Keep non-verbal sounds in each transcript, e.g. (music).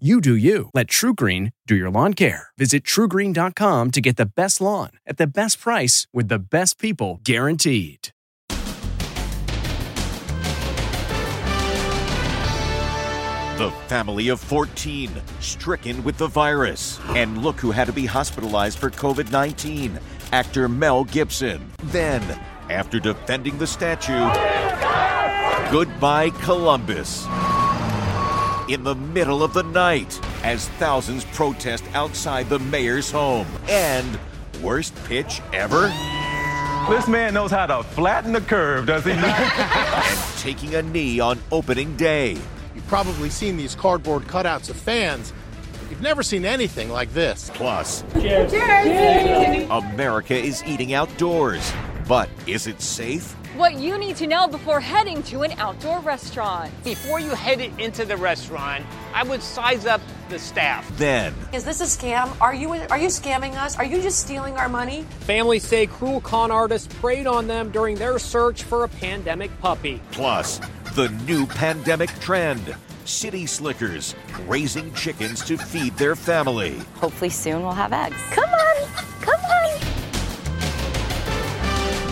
You do you. Let TruGreen do your lawn care. Visit trugreen.com to get the best lawn at the best price with the best people guaranteed. The family of 14 stricken with the virus. And look who had to be hospitalized for COVID 19 actor Mel Gibson. Then, after defending the statue, goodbye Columbus in the middle of the night as thousands protest outside the mayor's home. And worst pitch ever? This man knows how to flatten the curve, does he (laughs) and taking a knee on opening day. You've probably seen these cardboard cutouts of fans. You've never seen anything like this. Plus, Cheers. Cheers. America is eating outdoors. But is it safe? What you need to know before heading to an outdoor restaurant. Before you head into the restaurant, I would size up the staff. Then, is this a scam? Are you are you scamming us? Are you just stealing our money? Families say cruel con artists preyed on them during their search for a pandemic puppy. Plus, the new pandemic trend. City slickers raising chickens to feed their family. Hopefully soon we'll have eggs. Come on.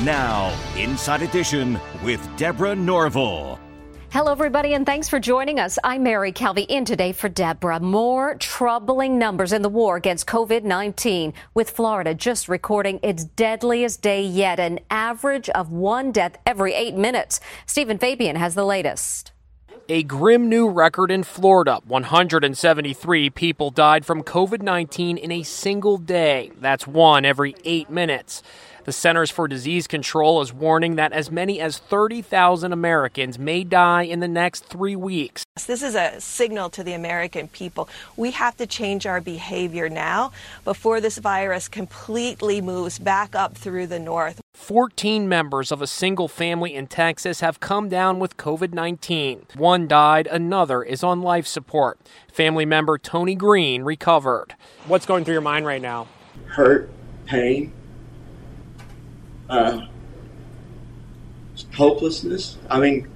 Now, Inside Edition with Deborah Norville. Hello, everybody, and thanks for joining us. I'm Mary Calvi in today for Deborah. More troubling numbers in the war against COVID 19, with Florida just recording its deadliest day yet, an average of one death every eight minutes. Stephen Fabian has the latest. A grim new record in Florida. 173 people died from COVID 19 in a single day. That's one every eight minutes. The Centers for Disease Control is warning that as many as 30,000 Americans may die in the next three weeks. This is a signal to the American people. We have to change our behavior now before this virus completely moves back up through the north. 14 members of a single family in Texas have come down with COVID 19. One died, another is on life support. Family member Tony Green recovered. What's going through your mind right now? Hurt, pain, uh, hopelessness. I mean,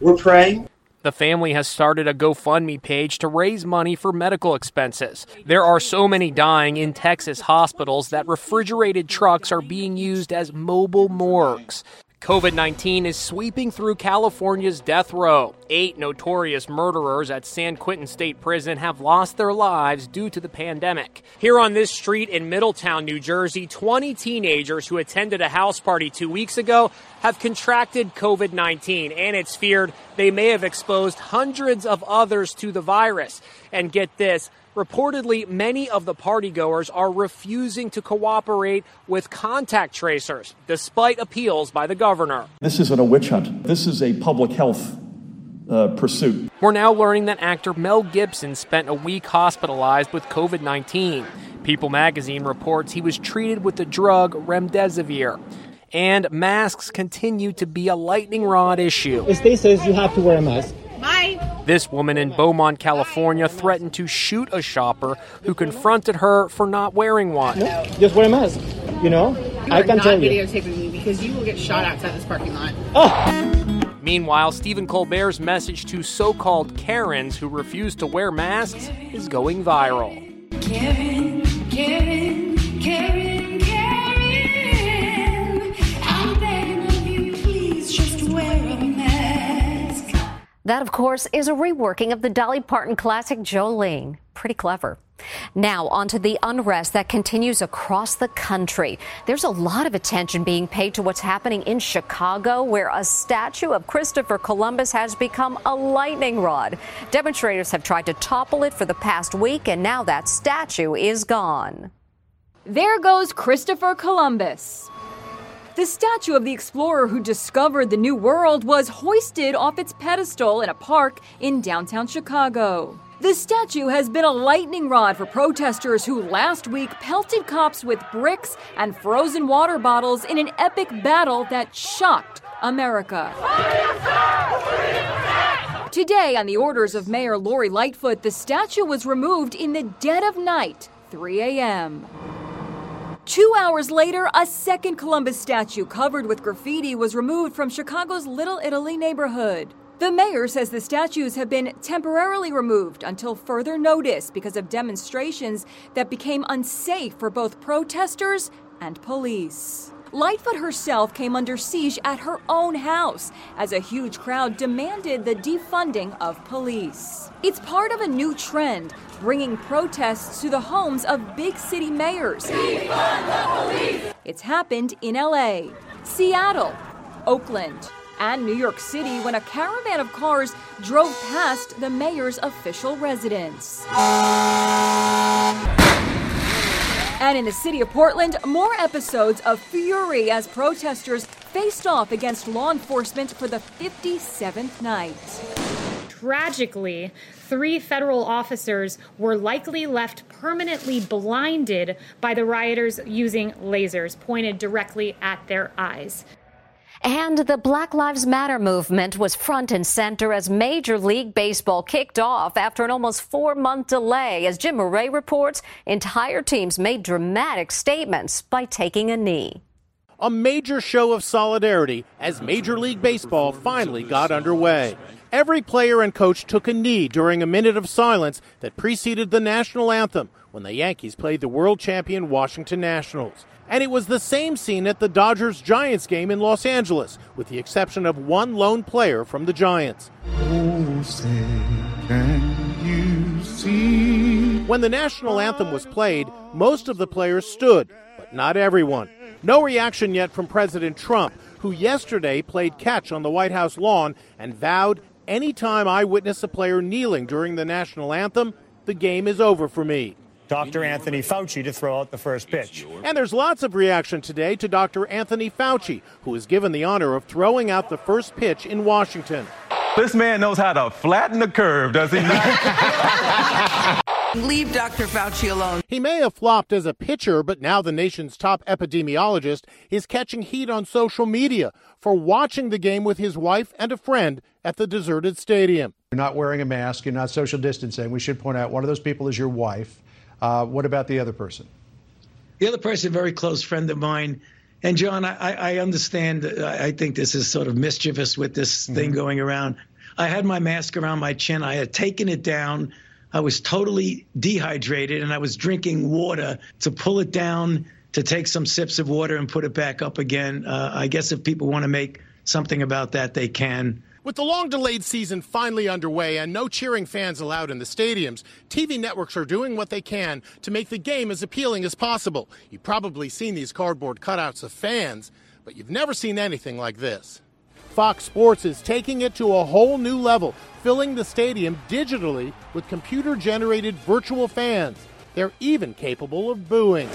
we're praying. The family has started a GoFundMe page to raise money for medical expenses. There are so many dying in Texas hospitals that refrigerated trucks are being used as mobile morgues. COVID 19 is sweeping through California's death row. Eight notorious murderers at San Quentin State Prison have lost their lives due to the pandemic. Here on this street in Middletown, New Jersey, 20 teenagers who attended a house party two weeks ago have contracted COVID 19, and it's feared they may have exposed hundreds of others to the virus. And get this, Reportedly, many of the partygoers are refusing to cooperate with contact tracers, despite appeals by the governor. This isn't a witch hunt. This is a public health uh, pursuit. We're now learning that actor Mel Gibson spent a week hospitalized with COVID 19. People magazine reports he was treated with the drug remdesivir. And masks continue to be a lightning rod issue. The state says you have to wear a mask. Bye. This woman in Beaumont, California, threatened to shoot a shopper who confronted her for not wearing one. No, just wear a mask. You know, you I can not tell you. videotaping me because you will get shot outside this parking lot. Oh. Meanwhile, Stephen Colbert's message to so-called Karens who refuse to wear masks is going viral. Karen, Karen, Karen, Karen, that, of course, is a reworking of the Dolly Parton classic Jolene. Pretty clever. Now, on to the unrest that continues across the country. There's a lot of attention being paid to what's happening in Chicago, where a statue of Christopher Columbus has become a lightning rod. Demonstrators have tried to topple it for the past week, and now that statue is gone. There goes Christopher Columbus. The statue of the explorer who discovered the New World was hoisted off its pedestal in a park in downtown Chicago. The statue has been a lightning rod for protesters who last week pelted cops with bricks and frozen water bottles in an epic battle that shocked America. Today, on the orders of Mayor Lori Lightfoot, the statue was removed in the dead of night, 3 a.m. Two hours later, a second Columbus statue covered with graffiti was removed from Chicago's Little Italy neighborhood. The mayor says the statues have been temporarily removed until further notice because of demonstrations that became unsafe for both protesters and police. Lightfoot herself came under siege at her own house as a huge crowd demanded the defunding of police. It's part of a new trend, bringing protests to the homes of big city mayors. It's happened in LA, Seattle, Oakland, and New York City when a caravan of cars drove past the mayor's official residence. And in the city of Portland, more episodes of fury as protesters faced off against law enforcement for the 57th night. Tragically, three federal officers were likely left permanently blinded by the rioters using lasers pointed directly at their eyes. And the Black Lives Matter movement was front and center as Major League Baseball kicked off after an almost four month delay. As Jim Murray reports, entire teams made dramatic statements by taking a knee. A major show of solidarity as Major League Baseball finally got underway. Every player and coach took a knee during a minute of silence that preceded the national anthem when the Yankees played the world champion Washington Nationals. And it was the same scene at the Dodgers Giants game in Los Angeles, with the exception of one lone player from the Giants. Oh, say, when the national anthem was played, most of the players stood, but not everyone. No reaction yet from President Trump, who yesterday played catch on the White House lawn and vowed anytime I witness a player kneeling during the national anthem, the game is over for me. Dr. Anthony Fauci to throw out the first pitch. And there's lots of reaction today to Dr. Anthony Fauci, who is given the honor of throwing out the first pitch in Washington. This man knows how to flatten the curve, does he not? (laughs) Leave Dr. Fauci alone. He may have flopped as a pitcher, but now the nation's top epidemiologist is catching heat on social media for watching the game with his wife and a friend at the deserted stadium. You're not wearing a mask, you're not social distancing. We should point out one of those people is your wife. Uh, what about the other person? The other person, a very close friend of mine. And John, I, I understand. I think this is sort of mischievous with this mm-hmm. thing going around. I had my mask around my chin. I had taken it down. I was totally dehydrated, and I was drinking water to pull it down, to take some sips of water and put it back up again. Uh, I guess if people want to make something about that, they can. With the long delayed season finally underway and no cheering fans allowed in the stadiums, TV networks are doing what they can to make the game as appealing as possible. You've probably seen these cardboard cutouts of fans, but you've never seen anything like this. Fox Sports is taking it to a whole new level, filling the stadium digitally with computer generated virtual fans. They're even capable of booing.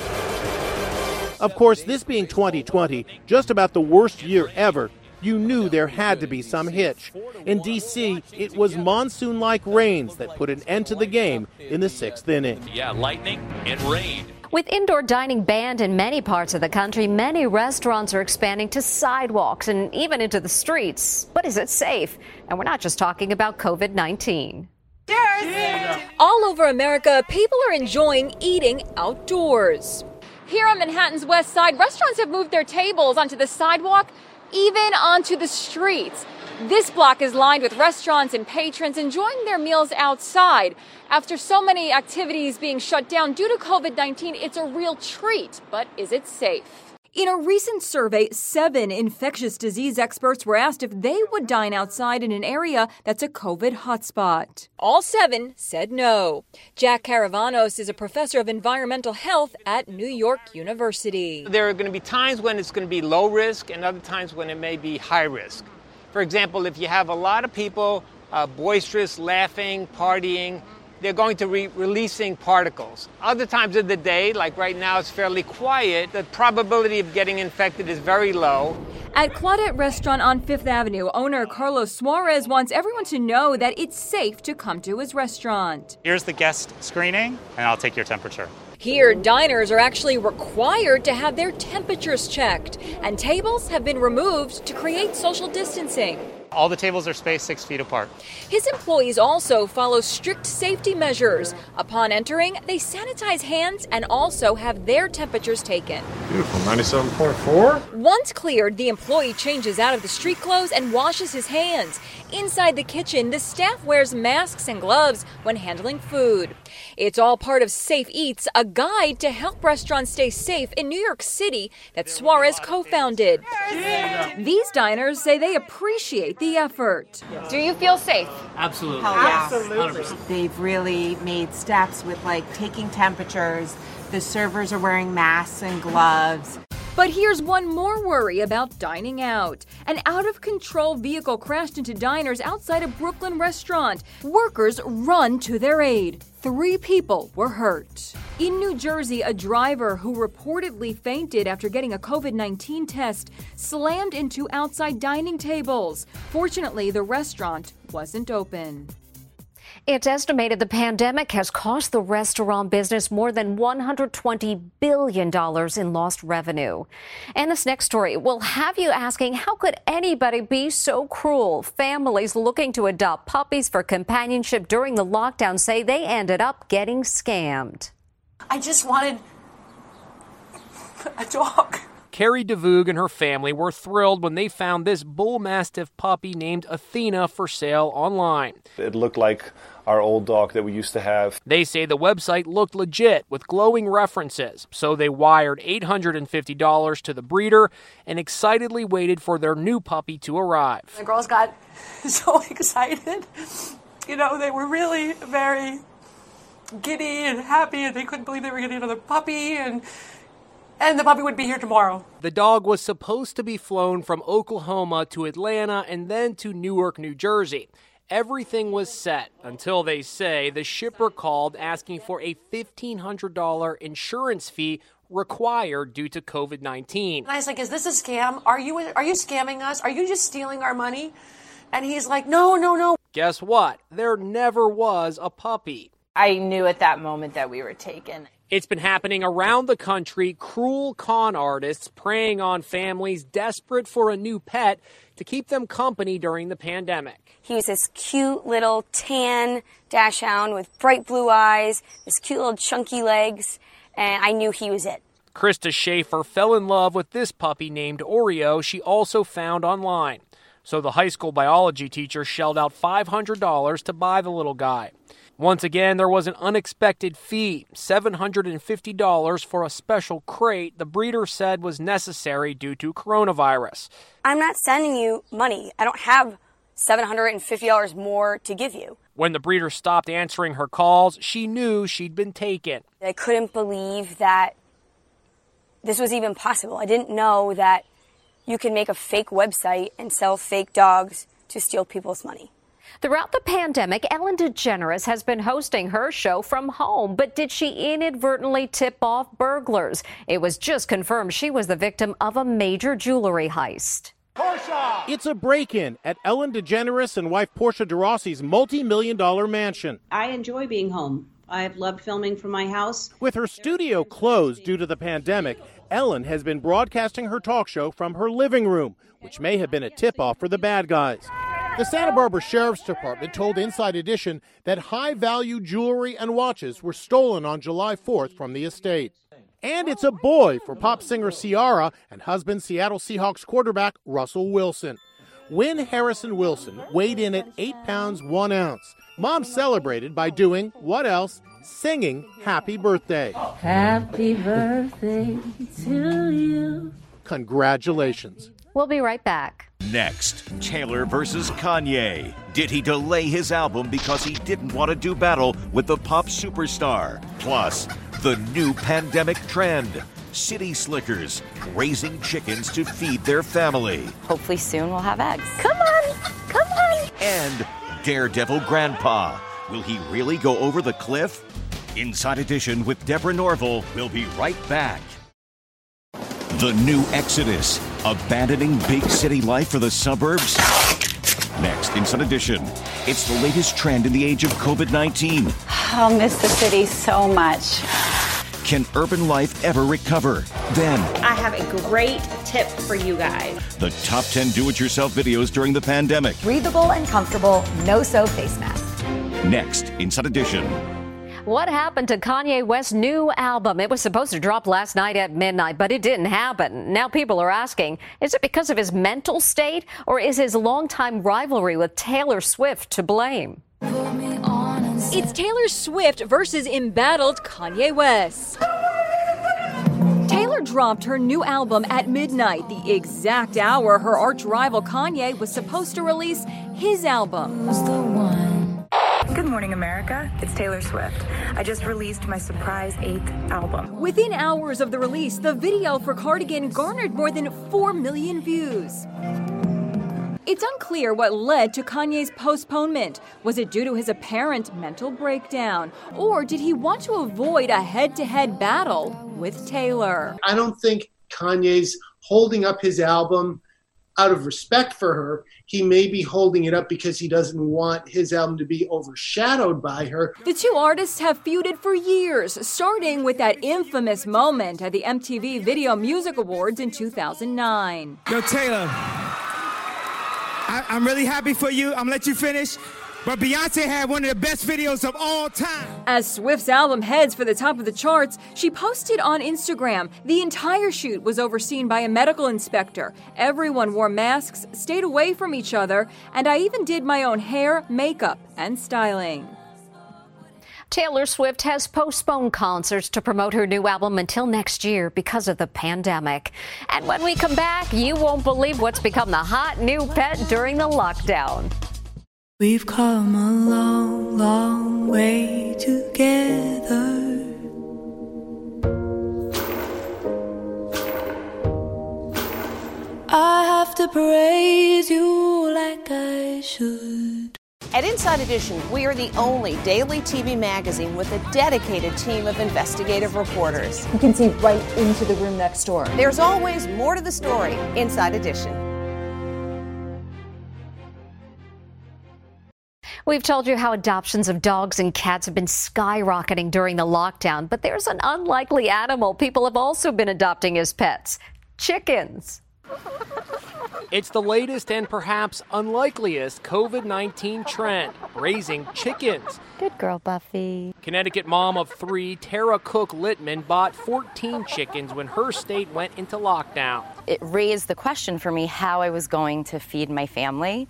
Of course, this being 2020, just about the worst year ever, you knew there had to be some hitch. In D.C., it was monsoon like rains that put an end to the game in the sixth inning. Yeah, lightning and rain. With indoor dining banned in many parts of the country, many restaurants are expanding to sidewalks and even into the streets. But is it safe? And we're not just talking about COVID 19. Cheers! All over America, people are enjoying eating outdoors. Here on Manhattan's West Side, restaurants have moved their tables onto the sidewalk even onto the streets. This block is lined with restaurants and patrons enjoying their meals outside. After so many activities being shut down due to COVID 19, it's a real treat. But is it safe? In a recent survey, seven infectious disease experts were asked if they would dine outside in an area that's a COVID hotspot. All seven said no. Jack Caravanos is a professor of environmental health at New York University. There are going to be times when it's going to be low risk and other times when it may be high risk. For example, if you have a lot of people uh, boisterous, laughing, partying, they're going to be releasing particles. Other times of the day, like right now, it's fairly quiet. The probability of getting infected is very low. At Claudette Restaurant on Fifth Avenue, owner Carlos Suarez wants everyone to know that it's safe to come to his restaurant. Here's the guest screening, and I'll take your temperature. Here, diners are actually required to have their temperatures checked, and tables have been removed to create social distancing. All the tables are spaced six feet apart. His employees also follow strict safety measures. Upon entering, they sanitize hands and also have their temperatures taken. Beautiful, 97.4. Once cleared, the employee changes out of the street clothes and washes his hands. Inside the kitchen, the staff wears masks and gloves when handling food. It's all part of Safe Eats, a guide to help restaurants stay safe in New York City that Suarez co founded. These diners say they appreciate the effort. Do you feel safe? Absolutely. Absolutely. They've really made steps with like taking temperatures. The servers are wearing masks and gloves. But here's one more worry about dining out. An out of control vehicle crashed into diners outside a Brooklyn restaurant. Workers run to their aid. Three people were hurt. In New Jersey, a driver who reportedly fainted after getting a COVID 19 test slammed into outside dining tables. Fortunately, the restaurant wasn't open. It's estimated the pandemic has cost the restaurant business more than $120 billion in lost revenue. And this next story will have you asking how could anybody be so cruel? Families looking to adopt puppies for companionship during the lockdown say they ended up getting scammed. I just wanted a dog. Carrie DeVoog and her family were thrilled when they found this bull mastiff puppy named Athena for sale online. It looked like our old dog that we used to have. They say the website looked legit with glowing references, so they wired $850 to the breeder and excitedly waited for their new puppy to arrive. The girls got (laughs) so excited. You know, they were really very giddy and happy, and they couldn't believe they were getting another puppy, and and the puppy would be here tomorrow. The dog was supposed to be flown from Oklahoma to Atlanta and then to Newark, New Jersey. Everything was set until they say the shipper called asking for a $1,500 insurance fee required due to COVID 19. And I was like, Is this a scam? Are you, are you scamming us? Are you just stealing our money? And he's like, No, no, no. Guess what? There never was a puppy. I knew at that moment that we were taken. It's been happening around the country. Cruel con artists preying on families desperate for a new pet to keep them company during the pandemic. He was this cute little tan dachshund with bright blue eyes, this cute little chunky legs, and I knew he was it. Krista Schaefer fell in love with this puppy named Oreo she also found online. So the high school biology teacher shelled out $500 to buy the little guy. Once again, there was an unexpected fee $750 for a special crate the breeder said was necessary due to coronavirus. I'm not sending you money. I don't have $750 more to give you. When the breeder stopped answering her calls, she knew she'd been taken. I couldn't believe that this was even possible. I didn't know that you can make a fake website and sell fake dogs to steal people's money. Throughout the pandemic, Ellen DeGeneres has been hosting her show from home. But did she inadvertently tip off burglars? It was just confirmed she was the victim of a major jewelry heist. Portia! It's a break in at Ellen DeGeneres and wife Portia de Rossi's multi million dollar mansion. I enjoy being home. I've loved filming from my house. With her studio closed due to the pandemic, Ellen has been broadcasting her talk show from her living room, which may have been a tip off for the bad guys. The Santa Barbara Sheriff's Department told Inside Edition that high value jewelry and watches were stolen on July 4th from the estate. And it's a boy for pop singer Ciara and husband Seattle Seahawks quarterback Russell Wilson. Win Harrison Wilson weighed in at 8 pounds 1 ounce. Mom celebrated by doing what else? Singing Happy Birthday. Happy birthday to you. Congratulations. We'll be right back. Next, Taylor versus Kanye. Did he delay his album because he didn't want to do battle with the pop superstar? Plus, the new pandemic trend city slickers raising chickens to feed their family. Hopefully, soon we'll have eggs. Come on, come on. And Daredevil Grandpa Will he really go over the cliff? Inside Edition with Deborah Norville will be right back. The new Exodus, abandoning big city life for the suburbs? Next, Inside Edition, it's the latest trend in the age of COVID 19. I'll miss the city so much. Can urban life ever recover? Then, I have a great tip for you guys. the top 10 do it yourself videos during the pandemic. Breathable and comfortable, no soap face mask. Next, Inside Edition. What happened to Kanye West's new album? It was supposed to drop last night at midnight, but it didn't happen. Now people are asking, is it because of his mental state or is his longtime rivalry with Taylor Swift to blame? It's Taylor Swift versus embattled Kanye West. Taylor dropped her new album at midnight, the exact hour her arch rival Kanye was supposed to release his album. Good morning, America. It's Taylor Swift. I just released my surprise eighth album. Within hours of the release, the video for Cardigan garnered more than 4 million views. It's unclear what led to Kanye's postponement. Was it due to his apparent mental breakdown? Or did he want to avoid a head to head battle with Taylor? I don't think Kanye's holding up his album out of respect for her. He may be holding it up because he doesn't want his album to be overshadowed by her. The two artists have feuded for years, starting with that infamous moment at the MTV Video Music Awards in 2009. Yo, Taylor, I, I'm really happy for you. I'm gonna let you finish. But Beyonce had one of the best videos of all time. As Swift's album heads for the top of the charts, she posted on Instagram. The entire shoot was overseen by a medical inspector. Everyone wore masks, stayed away from each other, and I even did my own hair, makeup, and styling. Taylor Swift has postponed concerts to promote her new album until next year because of the pandemic. And when we come back, you won't believe what's become the hot new pet during the lockdown. We've come a long, long way together. I have to praise you like I should. At Inside Edition, we are the only daily TV magazine with a dedicated team of investigative reporters. You can see right into the room next door. There's always more to the story. Inside Edition. We've told you how adoptions of dogs and cats have been skyrocketing during the lockdown, but there's an unlikely animal people have also been adopting as pets chickens. It's the latest and perhaps unlikeliest COVID 19 trend raising chickens. Good girl, Buffy. Connecticut mom of three, Tara Cook Littman, bought 14 chickens when her state went into lockdown. It raised the question for me how I was going to feed my family.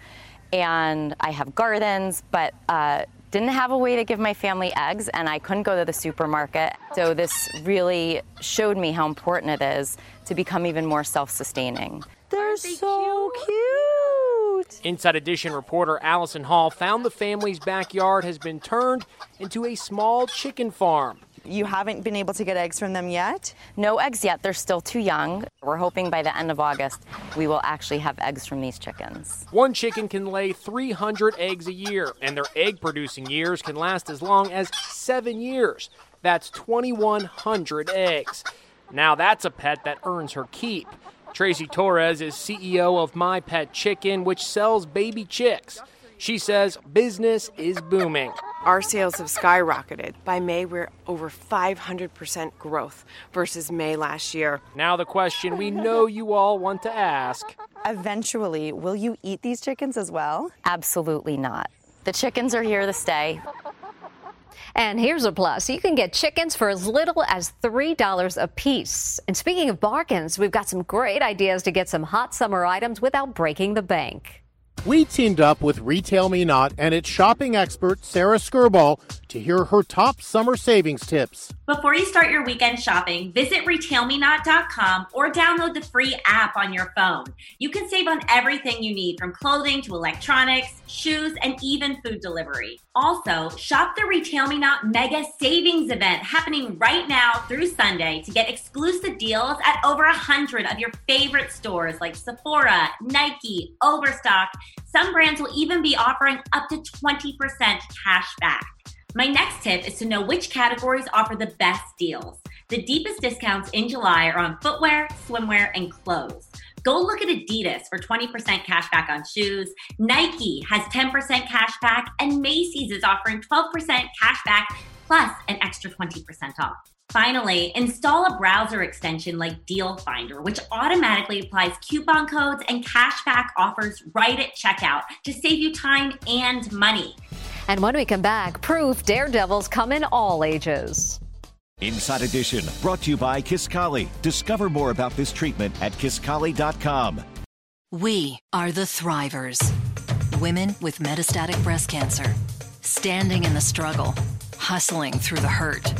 And I have gardens, but uh, didn't have a way to give my family eggs, and I couldn't go to the supermarket. So, this really showed me how important it is to become even more self sustaining. They're so cute. Inside Edition reporter Allison Hall found the family's backyard has been turned into a small chicken farm. You haven't been able to get eggs from them yet? No eggs yet. They're still too young. We're hoping by the end of August we will actually have eggs from these chickens. One chicken can lay 300 eggs a year, and their egg producing years can last as long as seven years. That's 2,100 eggs. Now that's a pet that earns her keep. Traci Torres is CEO of My Pet Chicken, which sells baby chicks. She says business is booming. Our sales have skyrocketed. By May, we're over 500% growth versus May last year. Now, the question we know you all want to ask Eventually, will you eat these chickens as well? Absolutely not. The chickens are here to stay. And here's a plus. You can get chickens for as little as $3 a piece. And speaking of bargains, we've got some great ideas to get some hot summer items without breaking the bank. We teamed up with RetailMeNot and its shopping expert, Sara Skirboll, to hear her top summer savings tips. Before you start your weekend shopping, visit retailmenot.com or download the free app on your phone. You can save on everything you need from clothing to electronics, shoes, and even food delivery. Also, shop the RetailMeNot Mega Savings event happening right now through Sunday to get exclusive deals at over a hundred of your favorite stores like Sephora, Nike, Overstock. Some brands will even be offering up to 20% cash back. My next tip is to know which categories offer the best deals. The deepest discounts in July are on footwear, swimwear, and clothes. Go look at Adidas for 20% cash back on shoes. Nike has 10% cash back, and Macy's is offering 12% cash back plus an extra 20% off. Finally, install a browser extension like Deal Finder, which automatically applies coupon codes and cashback offers right at checkout to save you time and money. And when we come back, proof daredevils come in all ages. Inside Edition, brought to you by Kisqali. Discover more about this treatment at Kisqali.com. We are the Thrivers. Women with metastatic breast cancer. Standing in the struggle, hustling through the hurt,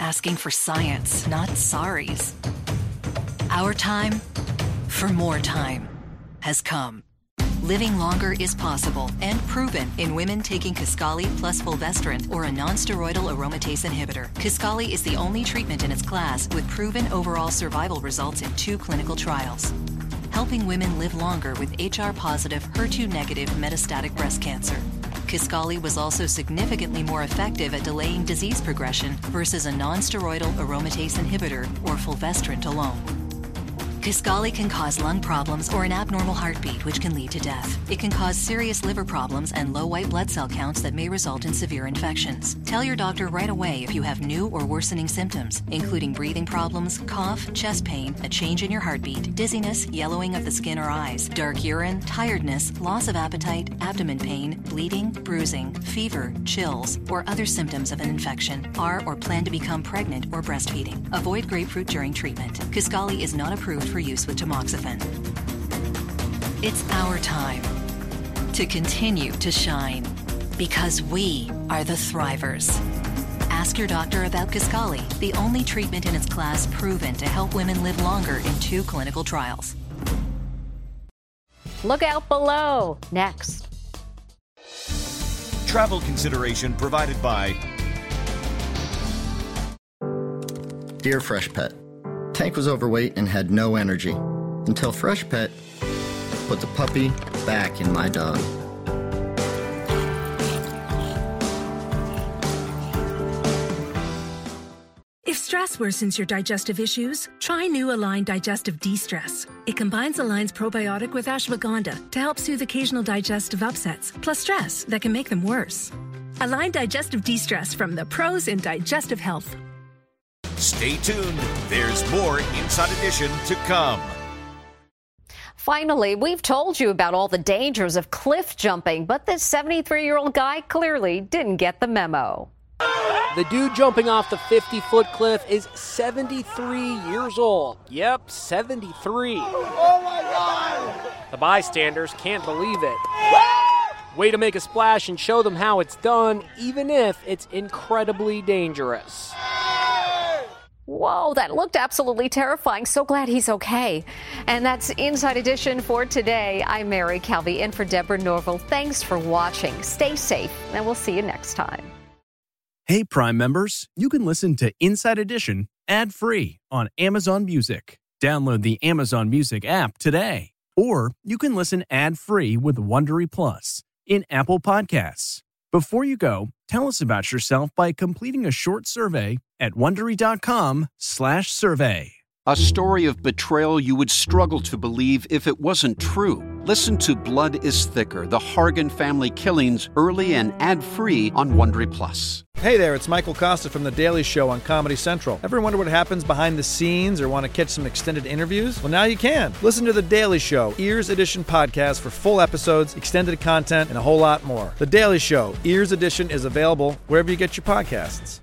asking for science, not sorries. Our time for more time has come. Living longer is possible and proven in women taking Kisqali plus fulvestrant or a non-steroidal aromatase inhibitor. Kisqali is the only treatment in its class with proven overall survival results in two clinical trials. Helping women live longer with HR-positive, HER2-negative metastatic breast cancer. Kisqali was also significantly more effective at delaying disease progression versus a non-steroidal aromatase inhibitor or fulvestrant alone. Kisqali can cause lung problems or an abnormal heartbeat, which can lead to death. It can cause serious liver problems and low white blood cell counts that may result in severe infections. Tell your doctor right away if you have new or worsening symptoms, including breathing problems, cough, chest pain, a change in your heartbeat, dizziness, yellowing of the skin or eyes, dark urine, tiredness, loss of appetite, abdomen pain, bleeding, bruising, fever, chills, or other symptoms of an infection. Are or plan to become pregnant or breastfeeding. Avoid grapefruit during treatment. Kisqali is not approved for use with tamoxifen. It's our time to continue to shine because we are the Thrivers. Ask your doctor about Kisqali, the only treatment in its class proven to help women live longer in two clinical trials. Look out below. Next. Travel consideration provided by Dear Freshpet, Tank was overweight and had no energy until Freshpet put the puppy back in my dog. If stress worsens your digestive issues, try new Align Digestive De-Stress. It combines Align's probiotic with ashwagandha to help soothe occasional digestive upsets, plus stress that can make them worse. Align Digestive De-Stress from the pros in digestive health. Stay tuned. There's more Inside Edition to come. Finally, we've told you about all the dangers of cliff jumping, but this 73 year old guy clearly didn't get the memo. The dude jumping off the 50 foot cliff is 73 years old. Yep, 73. Oh my God! The bystanders can't believe it. Way to make a splash and show them how it's done, even if it's incredibly dangerous. Whoa, that looked absolutely terrifying. So glad he's okay. And that's Inside Edition for today. I'm Mary Calvi in for Deborah Norville. Thanks for watching. Stay safe, and we'll see you next time. Hey, Prime members, you can listen to Inside Edition ad free on Amazon Music. Download the Amazon Music app today. Or you can listen ad free with Wondery Plus in Apple Podcasts. Before you go, tell us about yourself by completing a short survey at wondery.com/survey. A story of betrayal you would struggle to believe if it wasn't true. Listen to Blood is Thicker: The Hargan Family Killings early and ad-free on Wondery Plus. Hey there, it's Michael Kosta from The Daily Show on Comedy Central. Ever wonder what happens behind the scenes or want to catch some extended interviews? Well, now you can. Listen to The Daily Show, Ears Edition podcast for full episodes, extended content, and a whole lot more. The Daily Show, Ears Edition is available wherever you get your podcasts.